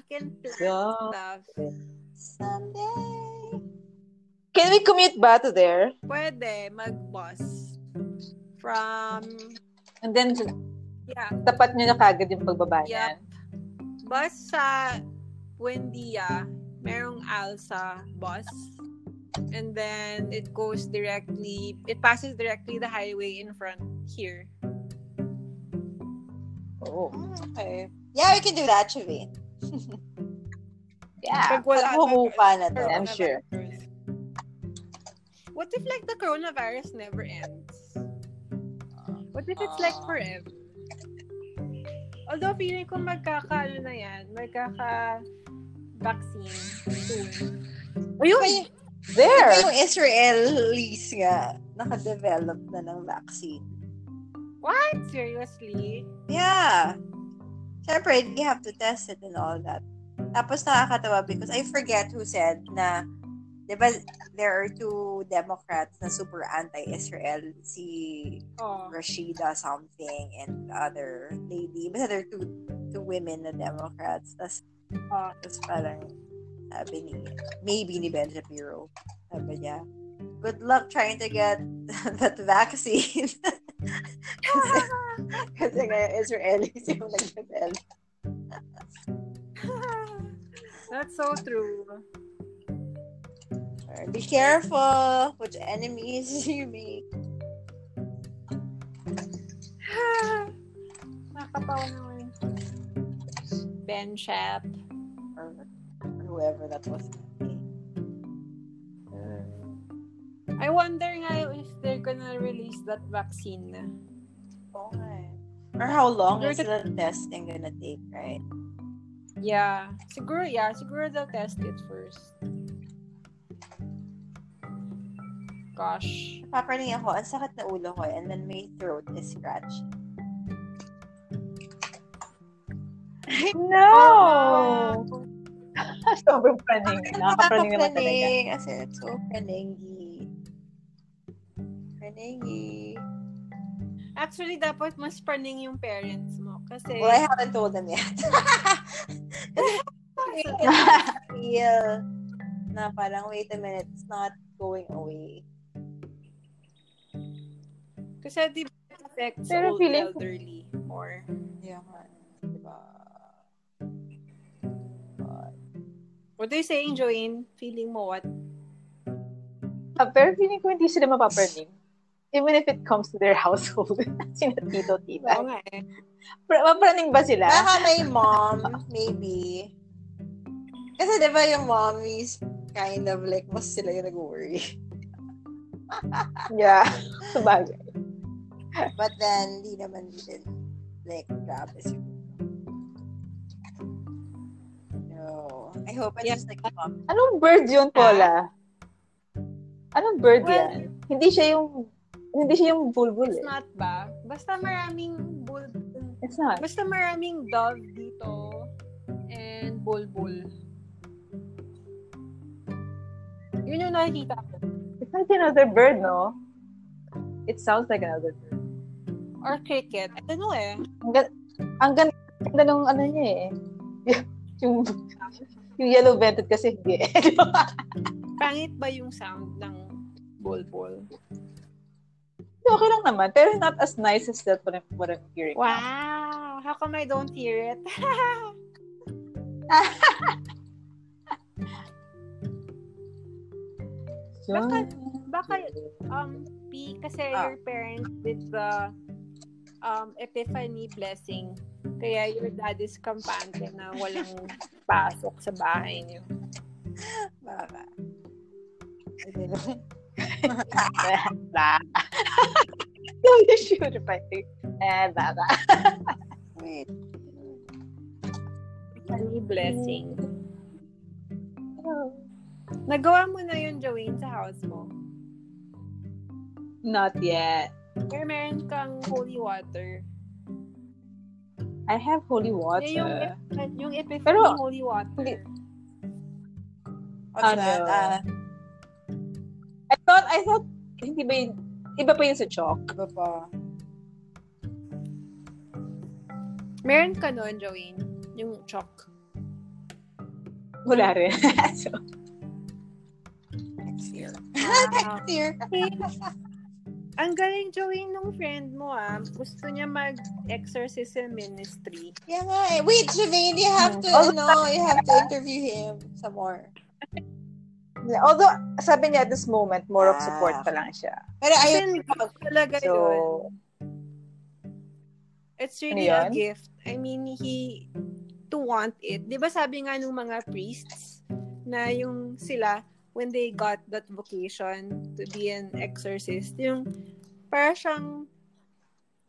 we can plan Yeah. stuff. Someday. Can we commute ba to there? Pwede mag-bus. From, And then, yeah, tapat nyo na kagad yung pagbaba Yep. niyan. bus sa Buendia, merong Alsa bus. And then it goes directly, it passes directly the highway in front here. Mm, Okay. Yeah, we can do that, Chavine. Yeah. Pag wala Pag humupa na to. I'm sure. What if like the coronavirus never ends? What if it's like Ah. forever? Although feeling ko magkaka ano na yan, magkaka vaccine soon. Ayun! There! yung Israelis nga, nakadevelop na ng vaccine. What? Seriously? Yeah. Siyempre, you have to test it and all that. Tapos nakakatawa because I forget who said na, di ba, there are two Democrats na super anti-Israel. Si Oh. Rashida something and the other lady. Basta there are two, two women na Democrats. Tapos, Ah. tapos parang sabi ni, maybe ni Ben Shapiro. Sabi niya, good luck trying to get that vaccine. kasi, kasi nga Israelis yung nag-develop. That's so true. Be careful which enemies you make. Nakakatawa naman. Ben Shap. Or, whoever that was. I wonder nga if they're gonna release that vaccine. Okay. Or how long They're is the testing gonna take, right? Yeah. Siguro, yeah. Siguro they'll test it first. Gosh. Papraning ako, ang sakit na ulo ko, and then my throat is scratched. No! Sobrang praning. Nakakapraning naman talaga. Kasi it's so praningy. Praningy. Actually, dapat mas praning yung parents mo. Kasi, Well, I haven't told them yet. Kasi I can feel na parang, wait a minute, it's not going away. kasi di ba it affects Pero old feeling elderly more. Yeah, man. Diba? What are you saying, Joanne? Feeling mo what? Ah, pero feeling ko hindi sila mapapraning. Even if it comes to their household. Sina tito, tita. Oo nga eh. Pra- mapraning ba sila? Baka may mom, maybe. Kasi di ba yung mommies kind of like, mas sila yung nag-worry. Yeah. Sabagay. But then, di naman din like, grabe siguro. No. I hope it's Yeah. just like, mom. Anong bird yun, Paula? Anong bird Well, yan? Hindi siya yung hindi siya yung bulbul It's eh. not ba? Basta maraming bull... It's not. Basta maraming dove dito and bulbul. Yun yung nakikita ko. It's like another bird, no? It sounds like another bird. Or cricket. I don't know eh. Ang, ga- ang ganda, nung ano niya eh. yung, yung yellow vented kasi hindi eh. Pangit ba yung sound ng bulbul? Okay lang naman. Pero not as nice as that what I'm, what I'm hearing. Wow! How come I don't hear it? So, Baka- baka- um, P, kasi Ah. your parents did the um, epiphany blessing. Kaya your dad is kampante na walang pasok sa bahay niyo. Baka. I Blah. Don't shoot I think. Eh, baba. Wait. Epiphany blessing. Nagawa mo na yun, Joanne, sa house mo. Not yet. Pero meron kang holy water. I have holy water. Yeah, yung, yung epiphany Pero- holy water. Hindi. What's Ano? that? I thought, I thought, hindi ba yun, iba pa yun sa chalk? iba pa. Meron ka nun, Joanne? Yung chalk. Wala rin. so, Next year. Wow. Next year. Ang galing, Joey, nung friend mo, ah. Gusto niya mag-exorcism ministry. Yeah nga eh. Wait, Javane, you have to, Oh, ano, you have to interview him some more. although, sabi niya at this moment, more of Ah. support pa lang siya. Pero ayun, talaga yun. So, It's really Ano a yun? gift. I mean, he, to want it. Di ba sabi nga nung mga priests, na yung sila, when they got that vocation to be an exorcist, yung, para siyang,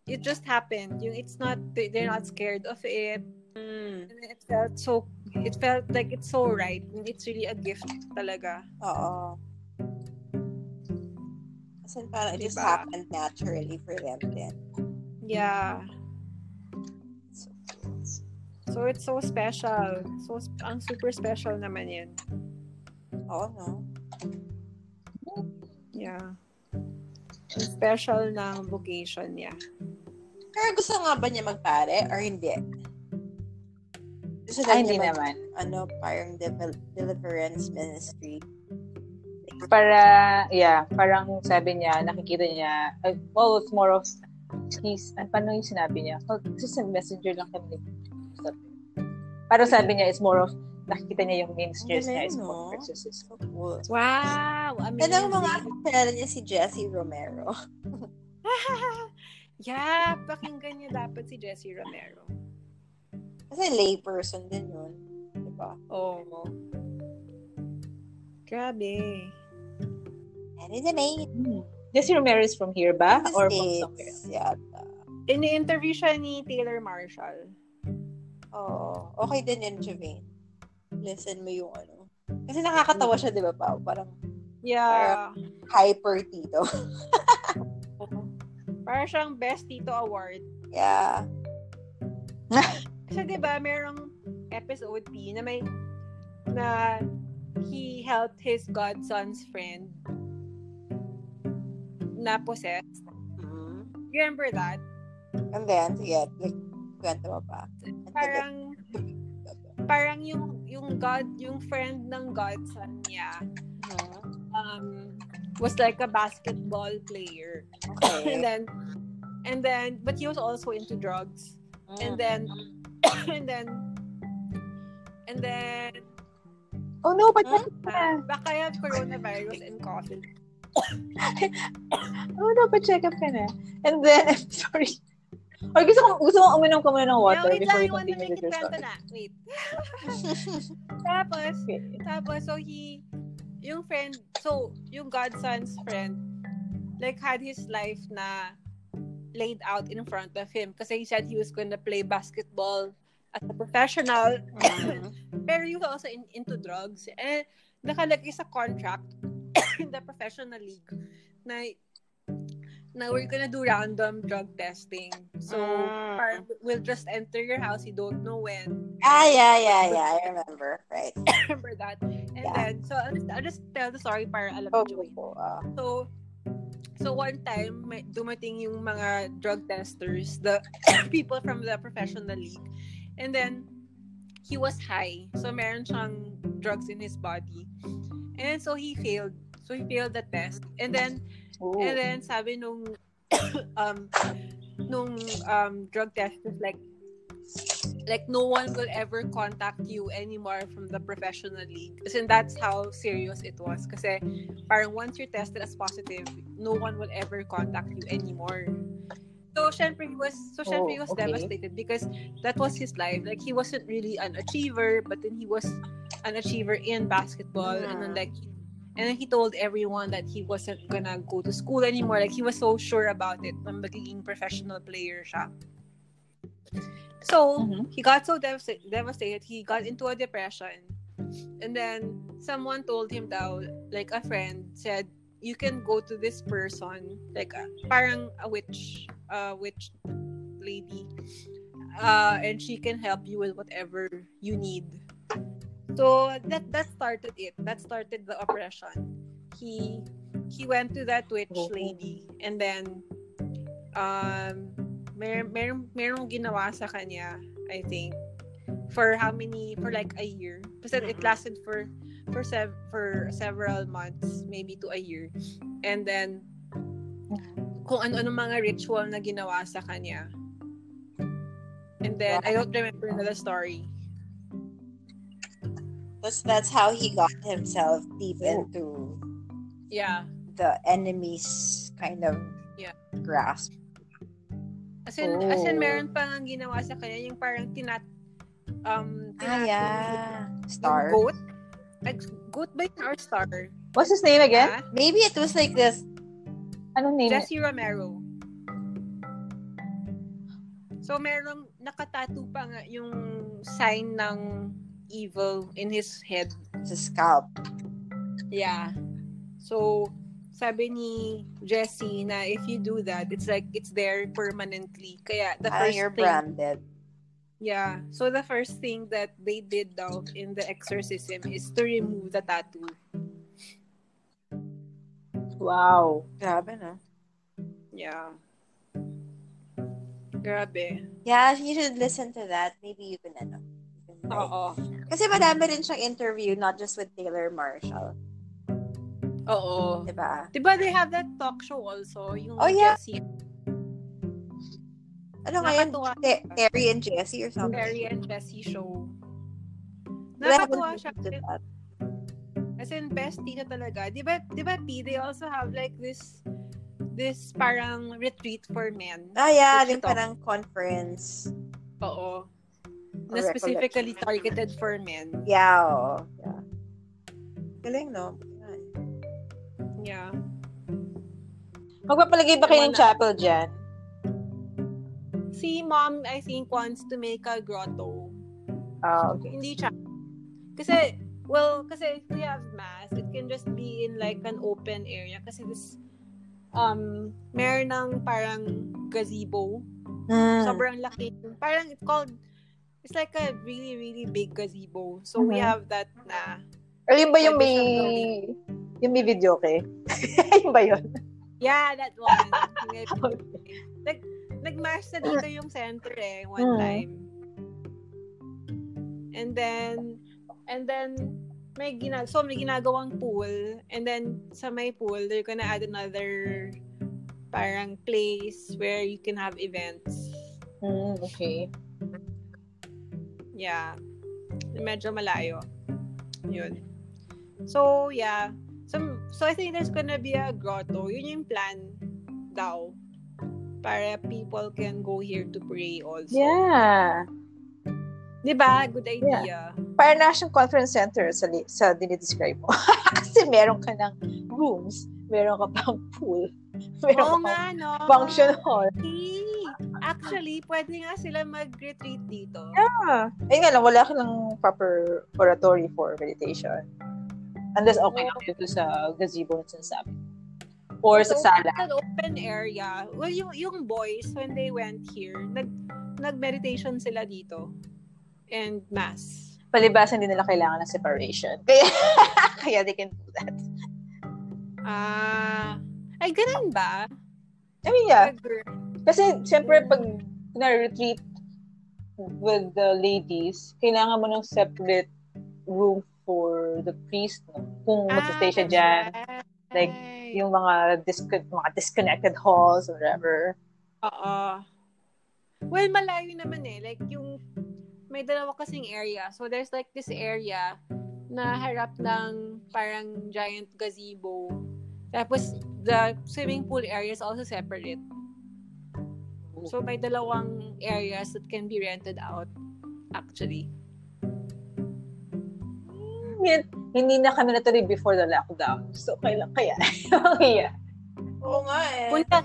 it just happened. Yung it's not, they- they're not scared of it. mm, And it felt so, it felt like it's so right. It's really a gift talaga. oo. Kasi parang it just Diba? happened naturally for them then. Yeah. So, So it's so special. So, ang super special naman yun. oo, no? Yeah. Ang special ng vocation niya. Pero gusto nga ba niya magpare or hindi? Gusto ay, hindi niya mag, naman. ano, parang devel- deliverance ministry. Para, yeah, parang sabi niya, nakikita niya, uh, well, it's more of, he's, ano, paano yung sinabi niya? Oh, just a messenger lang kami. Parang sabi niya, it's more of, nakikita niya yung ministers Ang niya is no? more of exorcism. So cool. Wow! Yan Amazing! ang mga kilala niya si Jessie Romero. yeah! Pakinggan niyo dapat si Jessie Romero. Kasi lay person din yun. Diba? Oo. Oh. Grabe. And it's amazing. Hmm. Jesse Romero is from here ba? Or from States, somewhere? yata. Ini-interview siya ni Taylor Marshall. Oo. Okay din yun, Javane. Listen mo yung ano. Kasi nakakatawa siya, di ba, Pao? Parang Yeah. hyper tito. Para siyang Best Tito Award. yeah. Kasi 'di ba merong episode P na may na he helped his godson's friend na possessed. Mhm. You remember that? And then, sige, like, kwento mo pa. Parang parang yung yung god yung friend ng godson niya Mhm. um was like a basketball player. and Okay. then and then but he was also into drugs. And Mm. then and then and then Oh no, but Huh? uh, baka have coronavirus and COVID. oh no, but check up ka na. And then, sorry. Or gusto ko, gusto ko uminom ka muna ng water no, wait before lang, you continue with your kikwento story. na. Wait. Tapos, Okay. tapos, so he, yung friend, so, yung godson's friend, like, had his life na laid out in front of him because he said he was gonna play basketball as a professional Mhm. pero he was also in, into drugs and nakalagay sa contract in the professional league na na we're gonna do random drug testing so Mm. parang we'll just enter your house you don't know when Ah, yeah, yeah, yeah. I remember. Right. I remember that and Yeah. then so I'll just, I'll just tell the story para alam Oh, mo oh, ah. So, so one time, may, dumating yung mga drug testers, the people from the professional league. And then, he was high. So, meron siyang drugs in his body. And so, he failed. So, he failed the test. And then, Ooh. and then, sabi nung, um, nung um, drug testers, like, like no one will ever contact you anymore from the professional league. Kasi that's how serious it was. Kasi parang once you're tested as positive, no one will ever contact you anymore. So, syempre, he was, so, syempre, he oh, was Oh, okay. devastated because that was his life. Like, he wasn't really an achiever, but then he was an achiever in basketball. And then, like, and then he told everyone that he wasn't gonna go to school anymore. Like, he was so sure about it na magiging professional player siya. So, Mhm. he got so devasta- devastated, he got into a depression. And then, someone told him daw, like a friend said, you can go to this person, like a, parang a witch, a witch lady, uh, and she can help you with whatever you need. So that that started it. That started the oppression. He he went to that witch Oh. lady, and then um, mer mer merong ginawa sa kanya, I think, for how many for like a year. Kasi it lasted for for sev- for several months, maybe to a year. And then kung ano-ano mga ritual na ginawa sa kanya. And then I don't remember the story. That's, that's how he got himself deep into Yeah. the enemy's kind of Yeah. grasp. As in, as in Oh. meron pa nga ginawa sa kanya yung parang tinat um Ah, tinatong yeah. Star. goat. Like, goat ba yun or star? What's his name again? Ah, Maybe it was like this. Anong name? Jesse Romero. So, merong nakatattoo pa nga yung sign ng evil in his head. It's a scalp. Yeah. So, sabi ni Jesse na if you do that, it's like, it's there permanently. Kaya, the Ah, first you're thing, branded. yeah. So, the first thing that they did daw in the exorcism is to remove the tattoo. Wow. Grabe, no? Yeah. Grabe. Yeah, you should listen to that. Maybe you can, ano. you can, like- Oo. Kasi madami rin siyang interview, not just with Taylor Marshall. Oo. Diba? Diba they have that talk show also? Yung Oh, yeah. Jessie, Ano ngayon? Nakatuwa. Te- Terry and Jessie or something? Terry and Jessie show. Nakatuwa siya. As in, bestie na talaga. Di ba, di ba, P, they also have like this, this parang retreat for men. Ah, yeah. Yung parang conference. Oo. Or Na specifically targeted for men. Yeah, oo. Yeah. Galing, no? Yeah. Magpapalagay ba kayo ng chapel dyan? Si mom, I think, wants to make a grotto. Ah, okay. Hindi siya. Kasi, well, kasi if we have mass, it can just be in like an open area. Kasi this, um, meron ng parang gazebo. Mm. Sobrang laki. Parang it's called, it's like a really, really big gazebo. So we Mhm. have that na. Or yun ba yung may... Yung may video kay? yun ba yun? Yeah, that one. Nag, nag-mass na dito yung center eh, one Mm. time. And then, and then, may gina so may ginagawang pool and then sa may pool they're gonna add another parang place where you can have events Hmm, okay. yeah medyo malayo yun so yeah. So, so I think there's gonna be a grotto. Yun yung plan daw. Para people can go here to pray also. Yeah. di ba? Good idea. Para National Conference Center sa, li- sa dinidescribe mo. Kasi meron ka ng rooms, meron ka pang pool, meron oo ka pang nga no? function hall. Actually pwede nga sila mag-retreat dito. Ah, ayun nga lang, wala ka ng proper oratory for meditation. Unless okay lang dito sa gazebo na sinasabi. Or sa So, sala. it's an open area. Well, yung, yung boys, when they went here, nag, nag-meditation sila dito. And mass. Palibasa hindi nila kailangan ng separation. Kaya, kaya they can do that. Ah, ay, ganun ba? I mean, yeah. Kasi, syempre, pag na-retreat with the ladies, kailangan mo ng separate room for the priest, no? Kung mag-stay siya that's dyan. right. Like, Yung mga, disco- mga disconnected halls or whatever. Oo. Well, malayo naman eh. Like, yung may dalawa kasing area. So, there's like this area na harap ng parang giant gazebo. Tapos, the swimming pool area is also separate. So, may dalawang areas that can be rented out, actually. Hindi, hindi na kami natuloy before the lockdown. So, kailan kaya? yeah. Oo nga eh. Punta,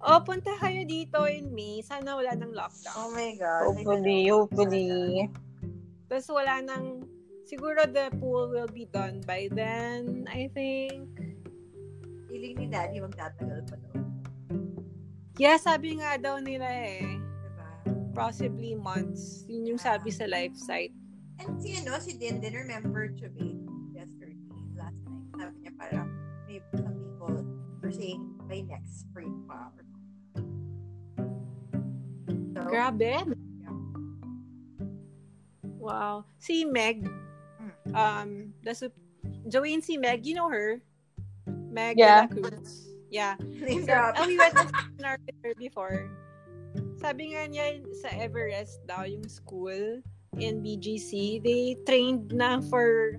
oh, punta kayo dito in May. Sana wala ng lockdown. Oh my God. Hopefully, hopefully. Tapos wala nang, siguro the pool will be done by then, I think. Feeling ni Daddy magtatagal pa to. Yeah, sabi nga daw nila eh. Diba? Possibly months. Yun yung sabi sa live site. And si ano, si Din Din, remember to me yesterday, last night, sabi niya parang may some people were saying by next spring pa. So, Grabe. Wow. Si Meg, um, the Joanne si Meg, you know her? Meg Yeah. Cruz. Yeah. Name So, drop. oh, we went to seminar with her before. Sabi nga niya sa Everest daw, yung school in BGC, they trained na for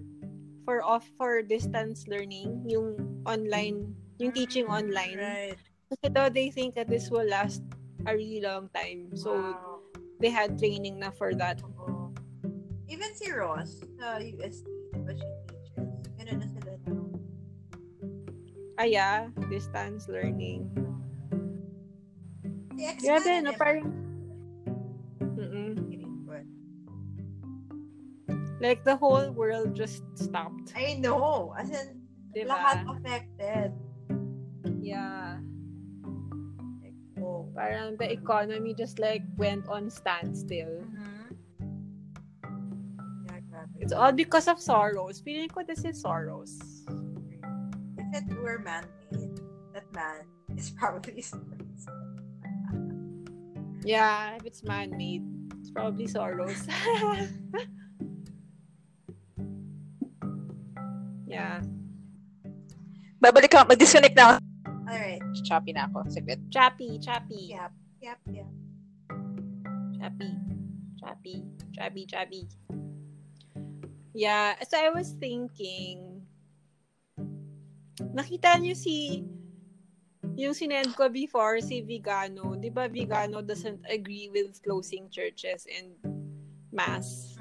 for off for distance learning, yung online, yung teaching online. Right. Kasi daw they think that this will last a really long time. So, Wow. they had training na for that. Oo. Even si Ross sa UST, diba she teaches? Ganun na sila now. Aya, distance learning. Grabe, no? Parang, Like, the whole world just stopped. I know. As in, Diba? lahat affected. Yeah. Like, oh. Parang the economy just like went on standstill. Mhm. Yeah, grabe. It's all because of Soros. Feeling ko this is Soros. If it were man-made, that man is probably Soros. Yeah, if it's man-made, it's probably Soros. yeah. Babalik ako. Mag-disconnect na ako. Alright. Choppy na ako. Saglit. Chappy, chappy. Yep. Yep. Yep. Chappy. Chappy. Chappy, chappy. Yeah, so I was thinking, nakita niyo si, yung sinend ko before, si Vigano. Di ba Vigano doesn't agree with closing churches and mass?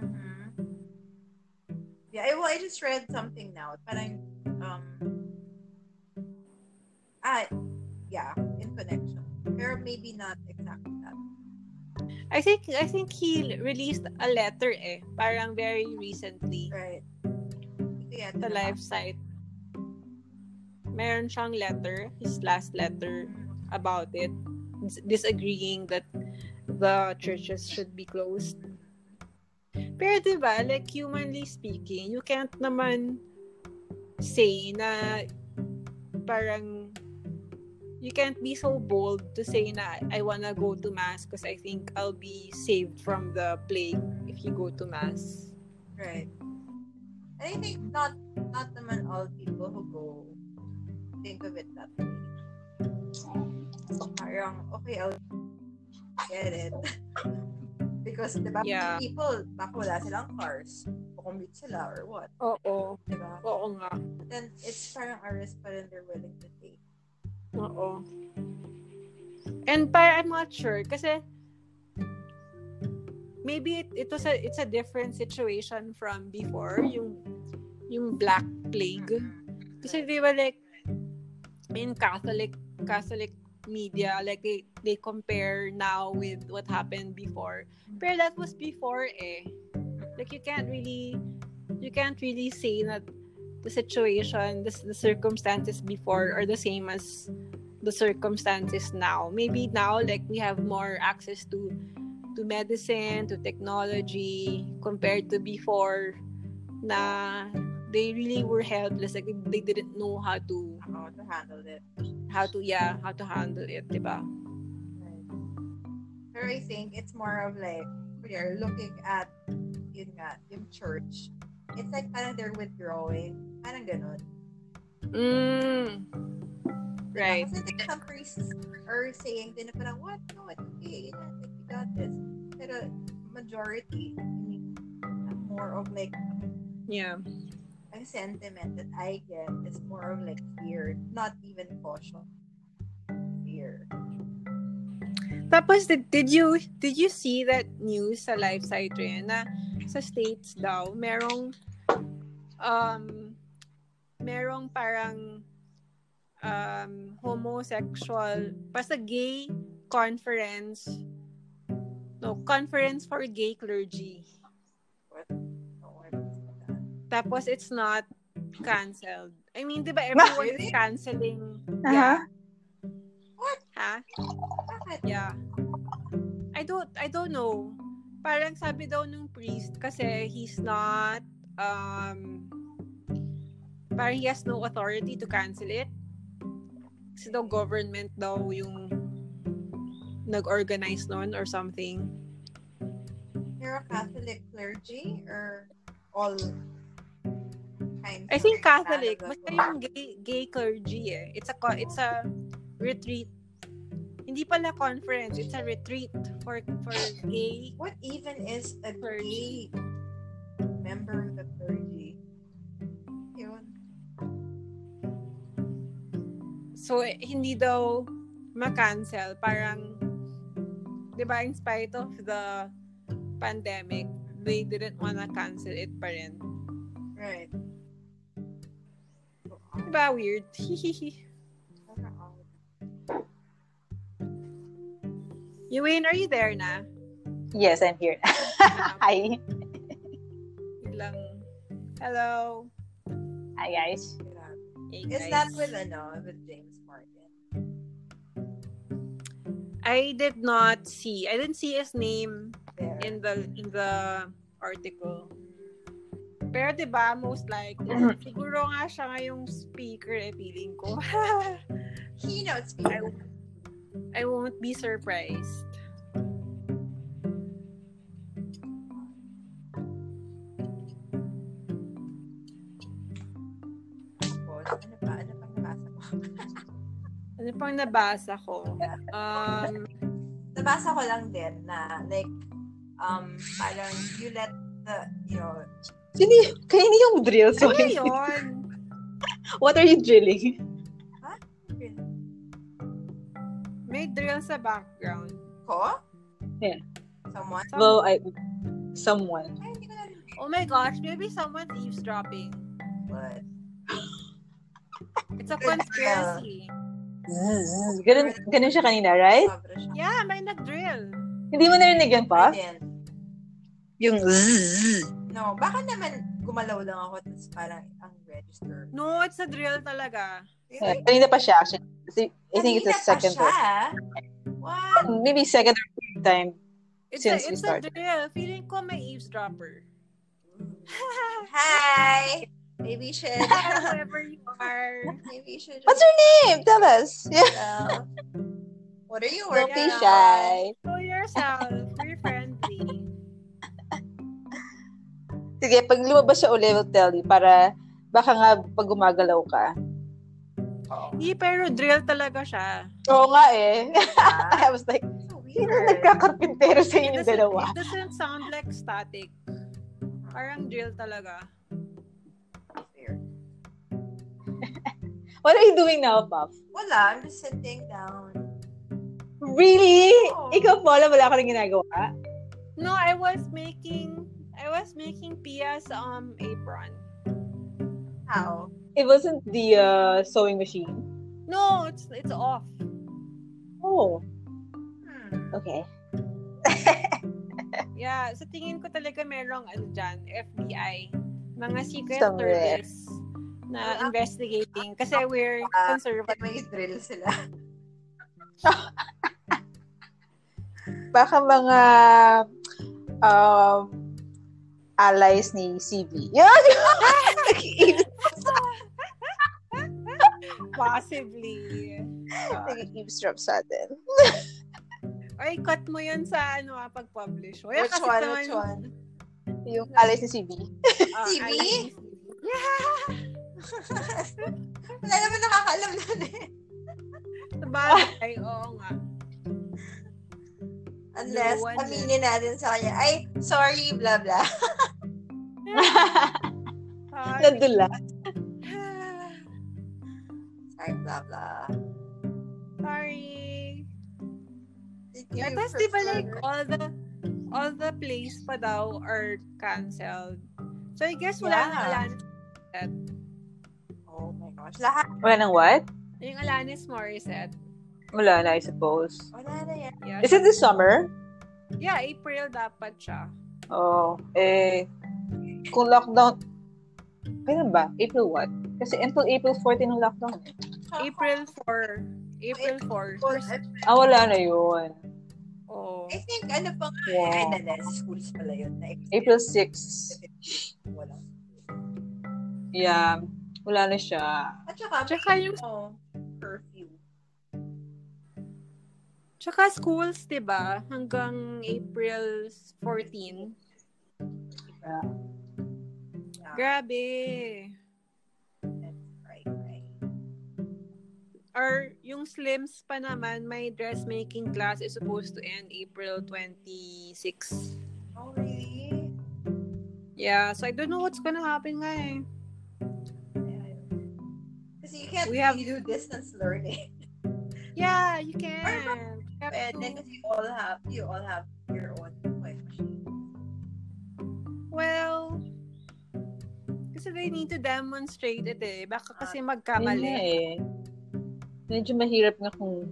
Yeah, I, well, I just read something now. Parang, um, ah, yeah, in connection. or maybe not exactly that. I think, I think he released a letter eh, parang very recently. Right. Yata sa live site. Meron siyang letter, his last letter about it, disagreeing that the churches should be closed. Pero 'di ba, like humanly speaking, you can't naman say na parang you can't be so bold to say na I wanna go to mass because I think I'll be saved from the plague if you go to mass. Right. And I think not not naman all people who go think of it that way. Parang, okay, I'll get it. Because, di ba, Yeah. people, baka wala silang cars. Kukumute sila or what. Oo. Di ba? Oo nga. Then, it's parang a risk pa rin they're willing to take. Oo. And para I'm not sure kasi maybe it, it was a it's a different situation from before yung yung black plague kasi they were like in Catholic Catholic media like they they compare now with what happened before pero that was before eh like you can't really you can't really say that the situation the, the circumstances before are the same as the circumstances now. Maybe now, like we have more access to to medicine, to technology compared to before. Na they really were helpless. Like they didn't know how to How to handle it. how to yeah how to handle it, diba? Right. Pero I think it's more of like, we are looking at, yun nga, yung church. It's like parang they're withdrawing. Parang ganun. Mm. Right. Kasi like, some priests are saying din parang, what? No, it's okay. You like, we got this. Pero majority, I mean, more of like, Yeah. Ang sentiment that I get is more of like fear, not even caution. Fear. Tapos did, did you did you see that news sa live site rin na sa states daw merong um merong parang um homosexual basta gay conference no conference for gay clergy tapos it's not canceled I mean 'di ba everyone is canceling Uh-huh. yeah What? ha Bakit? Yeah. I don't I don't know. Parang sabi daw nung priest kasi he's not um parang he has no authority to cancel it. Kasi daw government daw yung nag-organize nun or something. You're a Catholic clergy or all kinds I think Catholic. Basta yung gay, gay clergy eh. It's a, it's a retreat. Hindi pala conference. It's a retreat for for gay. What even is a Clergy. gay member of the clergy? Yun. So, eh, hindi daw ma-cancel. Parang, di ba, in spite of the pandemic, they didn't wanna cancel it pa rin. Right. Di ba, weird? Ewan, are you there na? Yes, I'm here. Hi. Biglang, hello. Hi, guys. Hey, Is guys. that with ano, with James Martin? I did not see. I didn't see his name There. in the in the article. Pero 'di ba most likely siguro nga siya ngayong speaker eh feeling ko. Keynote I, speaker. I won't be surprised. Ano pa? Ano pang nabasa ko? Ano pang nabasa ko? Um, nabasa ko lang din na, like, um, parang you let the, you know, Yung, kaya hindi yung drill. ano Sorry. yun? What are you drilling? May drill sa background. ko? Yeah. Someone? Some- Well, I, someone. Ay, hindi ko narinig. oh my gosh, maybe someone's eavesdropping. But, It's a conspiracy. Ganun, ganun siya kanina, right? Yeah, may nag-drill. Hindi mo narinig yun, pa? Yung No, baka naman gumalaw lang ako tapos parang ang register. No, it's a drill talaga. Yeah, kanina pa siya, actually. I think it's pa second siya. time. What? Maybe second or third time. It's Since a, we it's a started. drill. Feeling ko may eavesdropper. Hi! Maybe you should. Whoever you are. Maybe you should. What's her name? Tell us. Yeah. What are you Don't working be on? shy. Show yourself. Be. Sige, pag lumabas siya uli, we'll tell you para baka nga pag gumagalaw ka. Hindi, pero drill talaga siya. Oo nga eh. Ah, I was like, sino nagkakarpintero sa doesn't, dalawa? it doesn't sound like static. Parang drill talaga. Weird. What are you doing now, Puff? Wala, I'm just sitting down. Really? Oo. Ikaw, Paula, wala ka rin ginagawa? No, I was making I was making Pia's um apron. How? It wasn't the uh, sewing machine. No, it's it's off. Oh, Hmm. okay. Yeah, sa tingin ko talaga merong ano dyan, FBI. Mga secret Somewhere. service na investigating. Kasi we're Ah, conservative. May drill sila. Baka mga um, allies ni CV. Yeah! Possibly. Nag-eavesdrop sa atin. Ay, cut mo yun sa ano ah, pag-publish. O, yan Which one? naman- Which one? Yung allies ni CV. Ah, CV? allies. Wala naman nakakaalam nun eh. Sa bagay, oo nga. Unless, No one aminin natin sa kanya, ay, sorry, blah, blah. Sorry. Nadula. Sorry, blah, blah. Sorry. Yeah, tapos di ba like all the all the plays pa daw are canceled. So I guess wala Yeah. nang Alanis Oh my gosh. Lahat. Wala nang what? yung Alanis Morissette. Wala na, I suppose. Wala na yan. Yeah, Is it this summer? yeah, April dapat siya. Oh, eh, kung lockdown, kailan ba? April what? Kasi until April 14 ang lockdown. April 4. April 4. First, Ah, wala na yun. oh. I think, ano pa nga, Wow. ay, na, na, schools pala yun. Na April 6. Wala. Yeah, wala na siya. At saka, Tsaka yung oh, Tsaka schools, di ba? Hanggang April 14. Yeah. Grabe. Right, right. Or yung slims pa naman, my dressmaking class is supposed to end April 26. Oh, really? Yeah, so I don't know what's gonna happen nga eh. Kasi you can't We have- do distance learning. Yeah, you can. Pwede kasi you all have, you all have your own machine. Well, kasi they need to demonstrate it eh. Baka kasi Yun nga magkamali. eh. Medyo mahirap nga kung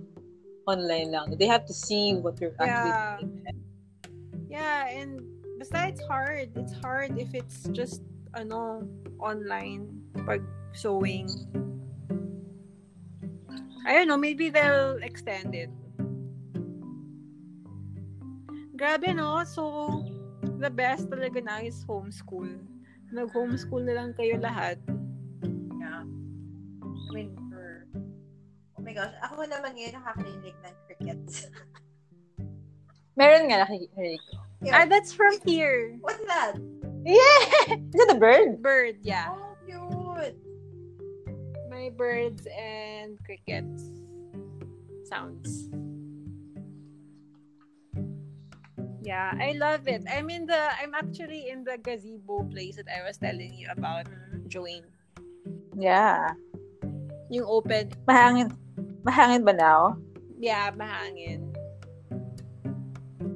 online lang. They have to see what you're actually Yeah. doing. Yeah, and basta it's hard. It's hard if it's just, ano, online pag showing. I don't know, maybe they'll extend it. Grabe, no? So, the best talaga na is homeschool. Nag-homeschool na lang kayo lahat. Yeah. I mean, for, oh my gosh, ako naman ngayon nakakarinig ng crickets. Meron nga nakikinig ko. Ah, that's from here. What's that? Yeah! Is that a bird? Bird, yeah. Oh, cute. My birds and crickets sounds. Yeah, I love it. I'm in the I'm actually in the gazebo place that I was telling you about, Joanne. Yeah. Yung open, Mahangin. Mahangin ba now? yeah, mahangin.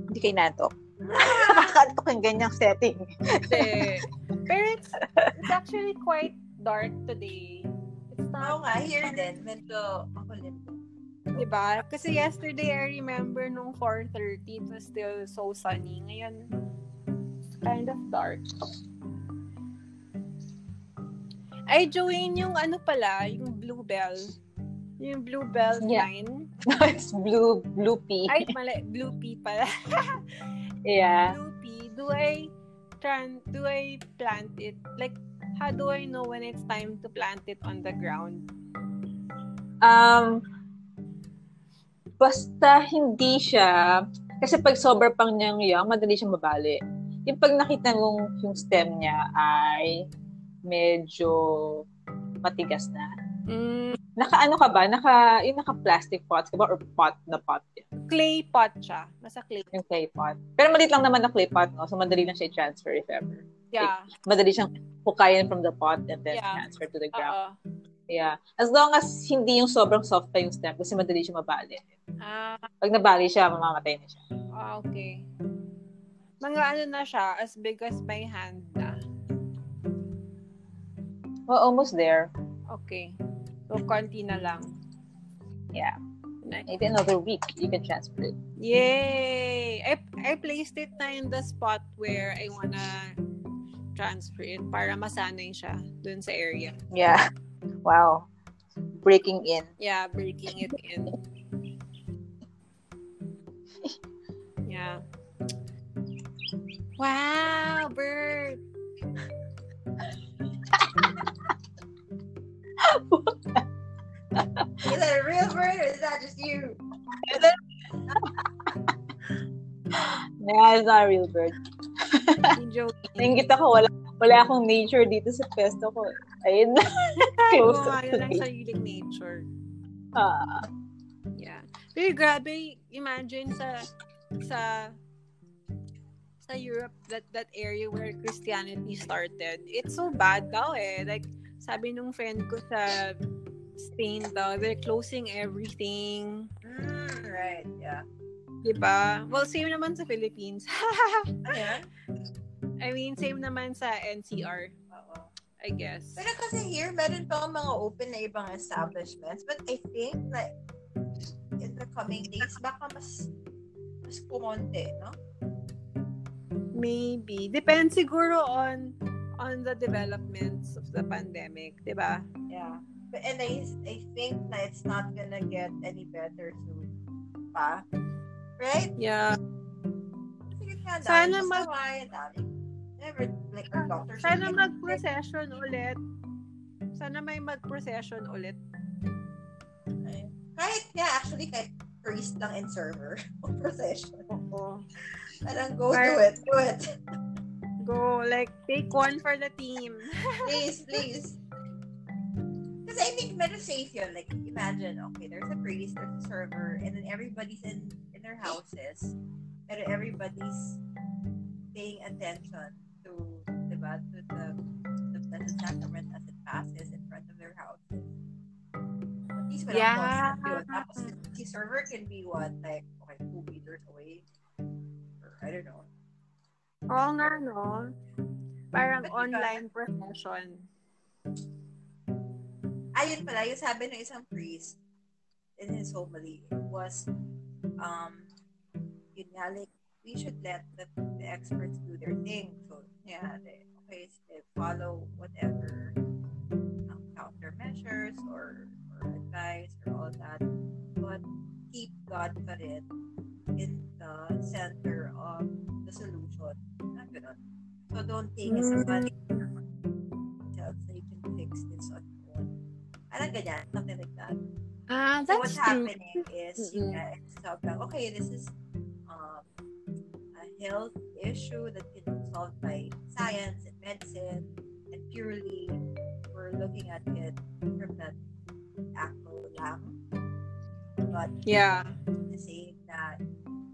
Hindi kayo natok. Nakakantok yung ganyang setting. Kasi, pero it's, it's actually quite dark today. It's Oo not, nga, here din. Medyo makulit. diba? Kasi yesterday, I remember nung 4.30, it was still so sunny. Ngayon, it's kind of dark. Ay, Joanne, yung ano pala, yung bluebell. Yung bluebell Yeah. vine. it's blue, blue pea. Ay, mali, blue pea pala. Yeah. blue pea. Do I, tran, do I plant it? Like, how do I know when it's time to plant it on the ground? Um, basta hindi siya, kasi pag sober pang niyang young, madali siyang mabali. Yung pag nakita mong yung stem niya ay medyo matigas na. Mm, Naka ano ka ba? Naka, yung naka-plastic pots ka ba? Or pot na pot? clay pot siya. Nasa clay. Yung clay pot. Pero maliit lang naman na clay pot, no? So, madali lang siya i-transfer if ever. Yeah. Madali siyang hukayin from the pot and then Yeah. transfer to the ground. Oo. Yeah. As long as hindi yung sobrang soft pa yung stem kasi madali siya mabali. Ah, Pag nabali siya, mamamatay na siya. ah, okay. Mga ano na siya, as big as my hand na. Well, almost there. Okay. So, konti na lang. Yeah. Nice. Maybe another week, you can transfer it. Yay! I, I placed it na in the spot where I wanna transfer it para masanay siya dun sa area. Yeah. Wow. Breaking in. Yeah, breaking it in. Yeah. Wow, bird! Is that a real bird or is that just you? Yeah, it's not a real bird. Joey. Naingit ako, wala, wala akong nature dito sa pesto ko. Ayun na. Close Gumawa to ng me. sariling nature. Ah. Yeah. Pero grabe, imagine sa sa sa Europe that that area where Christianity started. It's so bad daw eh. Like sabi nung friend ko sa Spain daw, they're closing everything. Mm, right, yeah. Diba? Well, same naman sa Philippines. Ayan. I mean, same naman sa NCR, Oo. I guess. Pero kasi here, meron pa mga open na ibang establishments. But I think that in the coming days, baka mas mas kumonte, no? Maybe. Depends siguro on on the developments of the pandemic, diba? Yeah. But, and I, I think na it's not gonna get any better soon. Pa? Right? Yeah. Sige nga, Sana mag- dami. Never, like, our doctors. Sana mag-procession ulit. Sana may mag-procession ulit. Kahit nga, actually, kahit priest lang and server procession. Oo. Parang go Par- do it, do it. Go, like, take one for the team. please, please. Because I think medyo safe yun. Like, imagine, okay, there's a priest, there's a server, and then everybody's in, in their houses. Pero everybody's paying attention to, diba, to the, the Blessed Sacrament as it passes in front of their houses. At least walang Yeah. constant yun. Tapos, the server can be what, like, okay, two meters away? Or, I don't know. Oo nga, no? Parang But online profession. ayun pala, yung sabi ng isang priest in his homily was, um, yun nga, like, we should let the, the experts do their thing. So, yeah, they, always they follow whatever um, countermeasures or, or advice or all that, but keep God pa rin in the center of the solution. Na ganun. So, don't think it's a money yourself so you can fix this on your own. Parang ganyan, something like that. Ah, So that's what's true. happening is, yeah, it's sobrang, okay, this is um, a health issue that can solved by science and medicine, and purely we're looking at it from that angle lang. But Yeah. saying that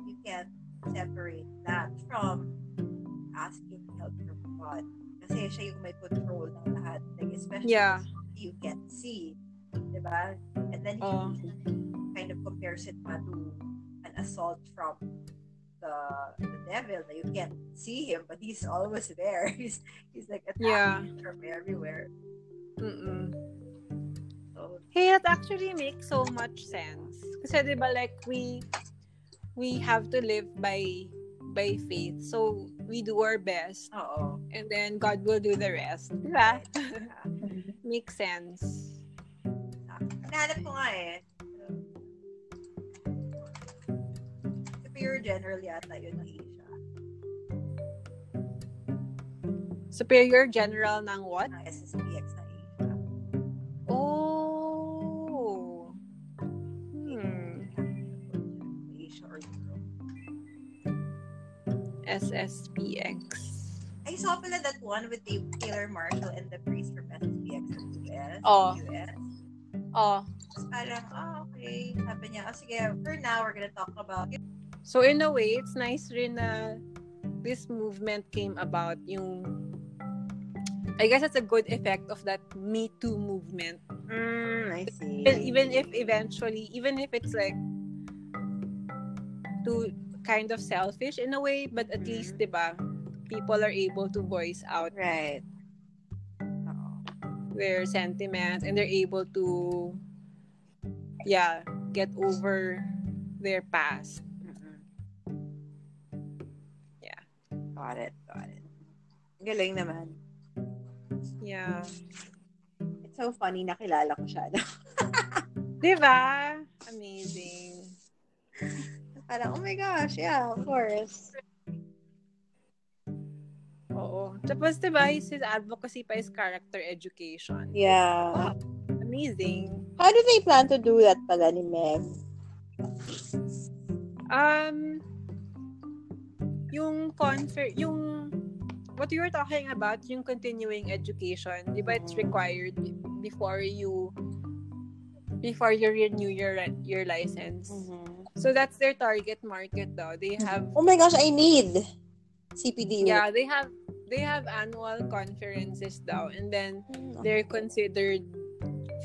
you can't separate that from asking help from God. Kasi siya yung may control ng lahat. Like, especially Yeah. you can't see. Diba? And then he Oh. kind of compares it to an assault from the the devil that you can't see him but he's always there he's he's like attacking from everywhere Mm-mm. so Hey, that actually makes so much sense. Kasi 'di ba like we we have to live by by faith. So we do our best oo and then God will do the rest. 'Di ba? Makes sense. Hinahanap ko nga eh. Superior General yata yun ng Asia. Superior General ng what? Ng SSPX ng Asia. Oh. Hmm. Asia or Europe. SSPX. I saw pala that one with Dave Taylor Marshall and the priest from SSPX in the US. Oh. US. Oh. Parang, oh, okay. Sabi niya, oh, sige, for now, we're gonna talk about So in a way, it's nice rin na this movement came about yung I guess that's a good effect of that Me Too movement. Mm, I see. Even, even if eventually, even if it's like too kind of selfish in a way, but at Mhm. least, diba, people are able to voice out Right. Their sentiments and they're able to, yeah, get over their past. Got it. Got it. Galing naman. Yeah. It's so funny. Nakilala ko siya. Diba? Amazing. Parang, oh my gosh, yeah, of course. Oo. Tapos, diba, his, his advocacy pa is character education. Yeah. Amazing. How do they plan to do that pala ni Meg? Um, yung confer, yung, what you were talking about, yung continuing education, di ba it's required before you, before you renew your, your license. Mm-hmm. So that's their target market though They have, Oh my gosh, I need CPD. yeah, they have, they have annual conferences daw. And then, hmm. they're considered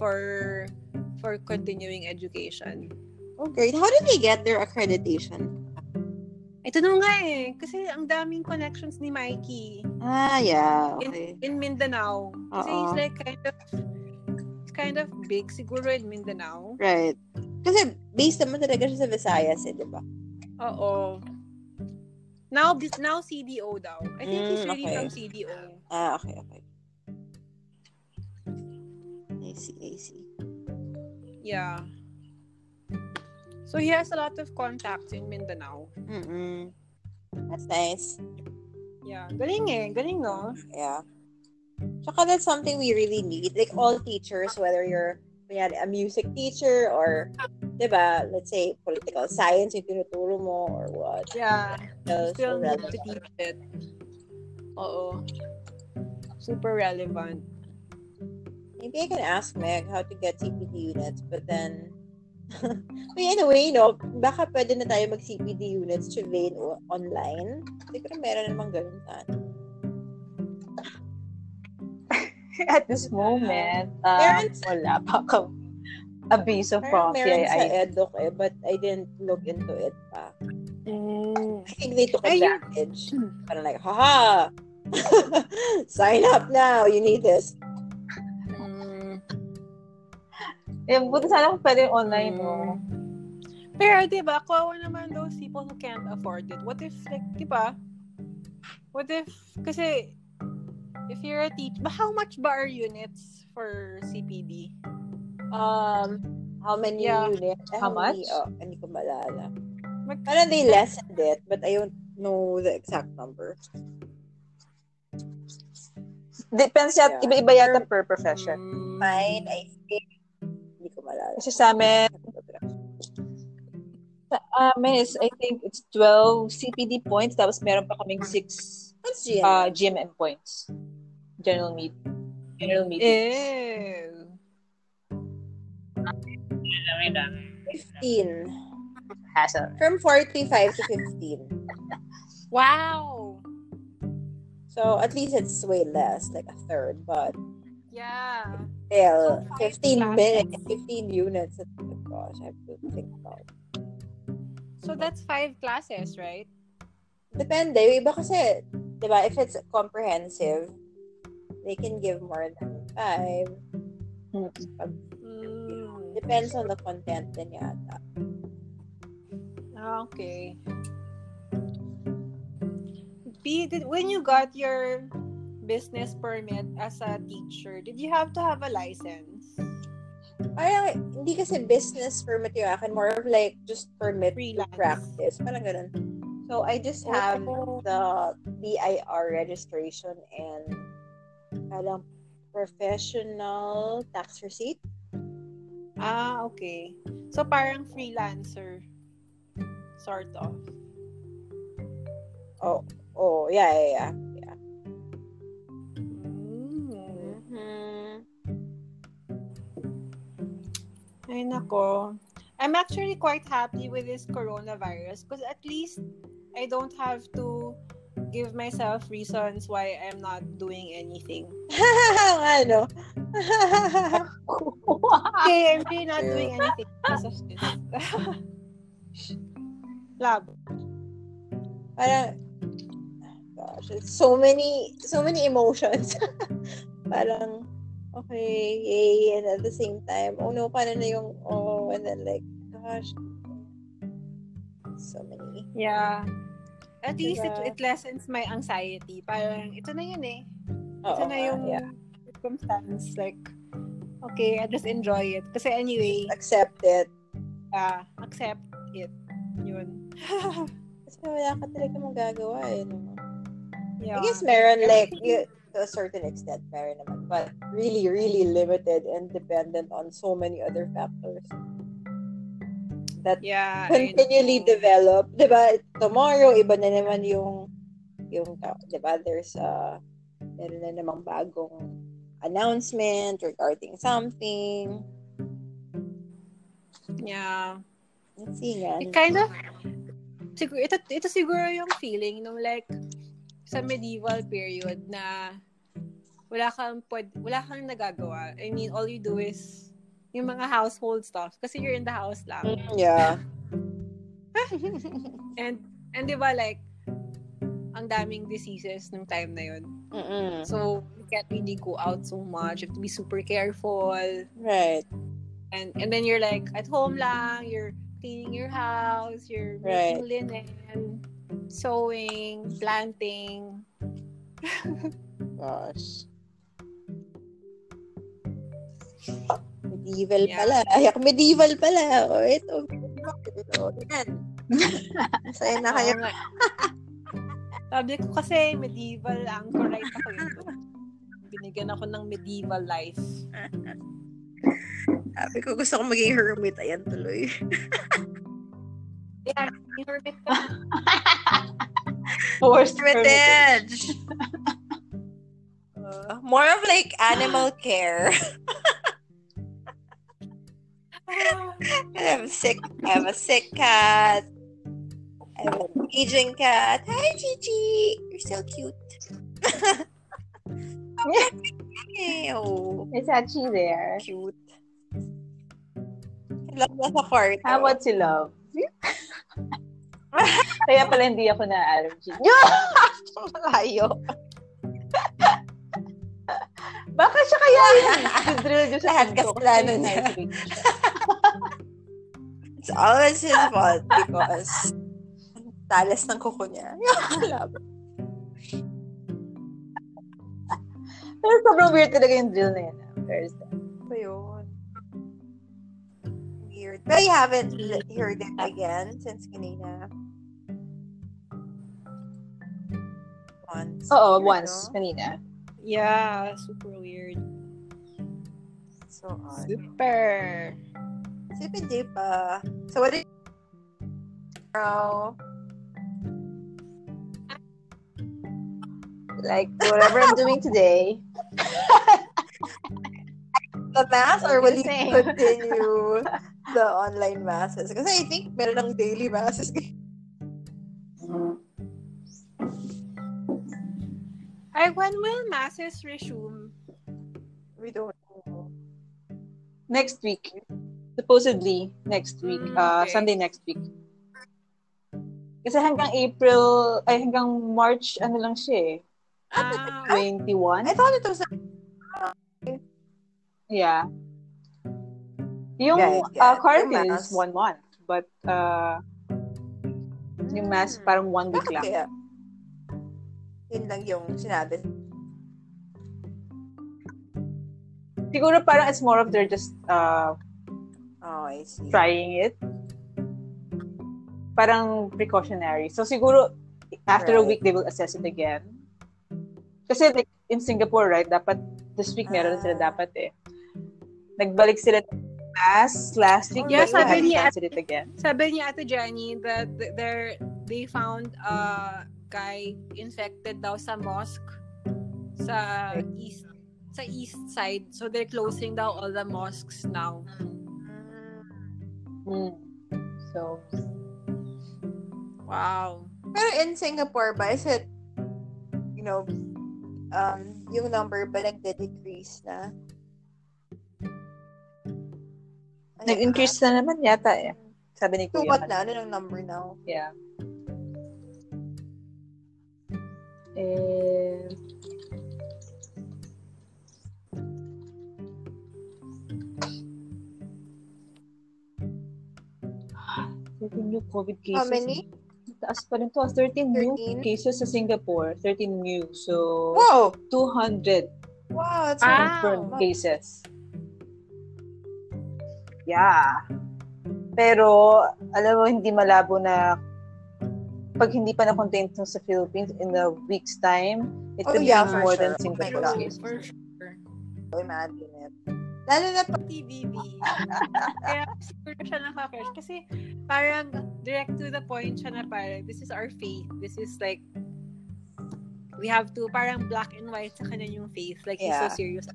for, for continuing education. Oh, great. How did they get their accreditation? Ito na nga eh. Kasi ang daming connections ni Mikey. Ah, yeah. in, in Mindanao. Kasi Oo. he's like kind of he's kind of big siguro in Mindanao. Right. Kasi based naman talaga siya sa Visayas, eh, di ba? Oo. Now now CDO daw. I think he's Mm, really okay. from CDO. Ah, okay, okay. I see, I see. Yeah. So he has a lot of contacts in Mindanao. Mm-mm. That's nice. Yeah. Galing eh. Galing no? Yeah. Tsaka that's something we really need. Like all teachers, whether you're kunyari, a music teacher or diba, let's say, political science yung tinuturo mo or what. Yeah. So, Still so need relevant. to teach it. Oo. Super relevant. Maybe I can ask Meg how to get CPD units, but then, but anyway, no, baka pwede na tayo mag-CPD units o- online. Siguro meron namang ganun sa At this moment, um, Meron wala pa ka abiso from meron sa CII. EDUC eh, but I didn't look into it pa. Mm. I think they took advantage. Parang like, haha! Sign up now! You need this. Eh, buti sana kung pwede online, no? Pero, di ba, kawawa naman those people who can't afford it. What if, like, di ba? What if, kasi, if you're a teacher, how much ba are units for CPD? Um, how many Yeah. units? How many- much? Oh, hindi ko malala. Mag- Parang they lessened it, but I don't know the exact number. Depends yat, Yeah. iba-iba yata per profession. Mm. Mine, I Kasi sa amin, sa amin is, I think, it's 12 CPD points, tapos meron pa kaming 6 What's GM? uh, GMM points. General meet. General meeting. Ew. 15. Hassle. From 45 to 15. Wow. So, at least it's way less, like a third, but Yeah. Still, So, 15 minutes, 15 units. Oh gosh, I have to think about it. So that's five classes, right? Depende. Yung iba kasi, di ba, if it's comprehensive, they can give more than five. Pag- Mm. Depends on the content din yata. Ah, Okay. B, did, when you got your business permit as a teacher, did you have to have a license? Parang, hindi kasi business permit yung akin. More of like, just permit Freelance. to practice. Parang ganun. So, I just have Oh. the BIR registration and parang professional tax receipt. Ah, okay. So parang freelancer. Sort of. Oh, oh, yeah, yeah, yeah. Ay, mm. nako. I'm actually quite happy with this coronavirus because at least I don't have to give myself reasons why I'm not doing anything. ano? Okay, I'm really not doing anything because of this. Lab. parang, gosh, it's so many, so many emotions. parang, okay, yay, and at the same time, oh no, paano na yung, oh, and then like, gosh, so many. Yeah. At least it, Diba? it lessens my anxiety. Parang, ito na yun eh. Oo Ito na nga, yung yeah. circumstance. Like, okay, I just enjoy it. Kasi anyway, Accept it. uh, accept it. Yun. Kasi wala ka talaga magagawa eh, no? yeah. I guess meron like, y- to a certain extent, meron naman. But really, really limited and dependent on so many other factors. That yeah, continually develop. 'Di ba? Tomorrow iba na naman yung yung 'di ba? There's a meron na namang bagong announcement regarding something. Yeah. Let's see nga. It kind of, siguro, ito, ito siguro yung feeling nung like, sa medieval period na wala kang pwed, wala kang nagagawa. I mean, all you do is yung mga household stuff kasi you're in the house lang. Yeah. And, and di ba like, ang daming diseases nung time na yun. Mm-mm. So, you can't really go out so much. You have to be super careful. Right. And and then you're like at home lang, you're cleaning your house, you're making linen, sewing, planting. Gosh. Medieval Yeah. pala. Ay, ako medieval pala. O, ito. O, yan. Masaya na kayo. Sabi ko kasi medieval anchorite ako yun. Binigyan ako ng medieval life. Sabi ko, gusto ko maging hermit. Ayan tuloy. Yeah, hermit ka. Forced hermitage. Hermitage! Uh, more of like animal care. I have sick. I have a sick cat. I have an aging cat. Hi, Gigi. You're so cute. oh, Is Hachi there? cute. Love na sa kwarto. How about si Love? Kaya pala hindi ako na-allergy. Malayo. Baka siya kaya yun. Drill niyo sa Lahat pinto. kasalanan It's always his fault because talas ng kuko niya. Love. Pero sobrang weird talaga yung drill na yun. ah. Thursday. ba yun? Weird. But I haven't heard it again since kanina. Once. Oo, once. no? Kanina. Yeah, super weird. So odd. Super. Super duper. Uh, so what did Tomorrow. Like, whatever I'm doing today. The mass or will you Same. continue the online masses? Kasi I think meron ng daily masses. Ay, when will masses resume? We don't know. Next week. Supposedly, next week. Mm, uh, okay. Sunday next week. Kasi hanggang April, ay hanggang March, ano lang siya eh. Ah, 21? I thought it was Yeah. Yung Yeah, yeah. uh, quarantine is one month. But, uh, yung mass Hmm. parang one week Bakit lang. kaya? Yun lang yung sinabi. Siguro parang it's more of they're just uh, Oh, I see. trying it. Parang precautionary. So siguro after a Right. week they will assess it again. Kasi like in Singapore, right, dapat this week meron Ah. sila dapat eh. Nagbalik sila class last week, Yeah, but they sabi niya- canceled it again. sabi niya Ate Jenny that th- they're, they found a guy infected daw sa mosque sa east sa east side. So they're closing down all the mosques now. Mm. So, Wow. Pero in Singapore ba, is it, you know, um, yung number ba nagde-decrease na? Ano nag-increase na naman yata eh. Sabi ni So Kuya. what na? Ano ng number now? Yeah. Eh, Thirteen new COVID cases. How many? Taas pa rin to. 13 new 13? cases sa Singapore. 13 new. So, Whoa! 200 Wow, Ah. confirmed Wow. cases. Yeah. Pero, alam mo, hindi malabo na pag hindi pa na-contain ito sa Philippines in a week's time, it Oh, could yeah, be more sure. than Oh my Singapore God. cases. For sure. imagine it. Lalo na pag TBB. Kaya siguro siya nakaka-crush. Kasi parang direct to the point siya na parang this is our faith. This is like we have to parang black and white sa kanya yung faith. Like he's Yeah. so serious.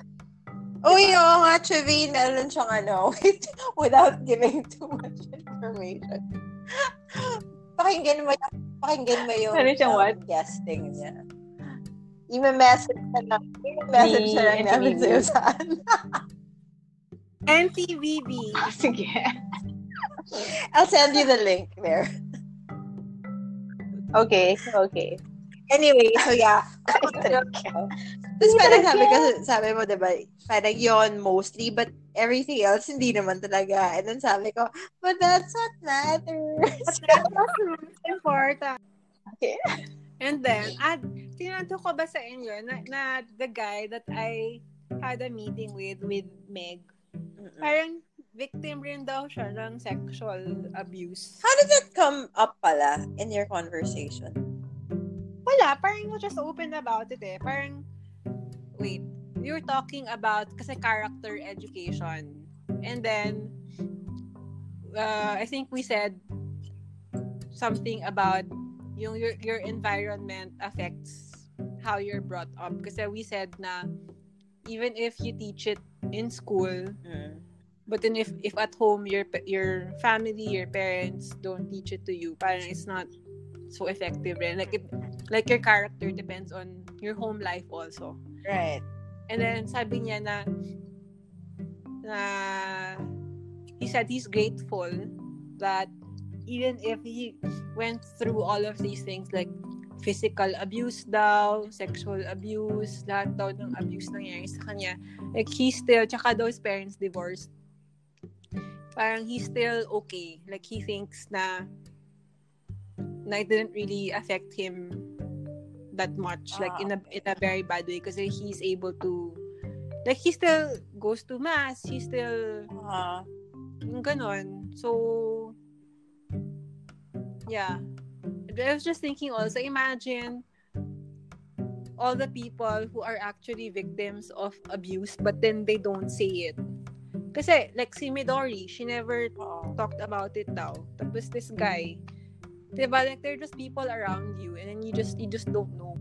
Uy, oo nga, Chavine, meron siyang ano, without giving too much information. pakinggan mo yung, pakinggan mo yung Meron siyang um, what? guesting niya. I-message na lang. I-message Ni na lang namin sa'yo saan. NTVB. Sige. I'll send you the link there. Okay, okay. Anyway, so yeah. Tapos parang sabi ko, sabi mo, diba, parang yon mostly, but everything else, hindi naman talaga. And then sabi ko, but that's what matters. That's most important. Okay. And then, at tinanto ko ba sa inyo na, na the guy that I had a meeting with, with Meg, parang victim rin daw siya ng sexual abuse. How did that come up pala in your conversation? Wala, parang we just open about it eh. Parang, wait, you're talking about kasi character education. And then uh, I think we said something about yung your, your environment affects how you're brought up. Kasi we said na even if you teach it in school, Mm. but then if if at home your your family, your parents don't teach it to you, parang it's not so effective rin. Like it, like your character depends on your home life also. Right. And then sabi niya na na he said he's grateful that even if he went through all of these things like physical abuse daw, sexual abuse, lahat daw ng abuse nangyayari sa kanya. Like, he still, tsaka daw his parents divorced. Parang he's still okay. Like, he thinks na na it didn't really affect him that much. Like, in a, in a very bad way. Kasi he's able to like, he still goes to mass. He still Uh, yung ganon. So, yeah. I was just thinking also, imagine all the people who are actually victims of abuse but then they don't say it. Kasi, like si Midori, she never talked about it daw. Tapos this guy, diba, like there are just people around you and then you just, you just don't know.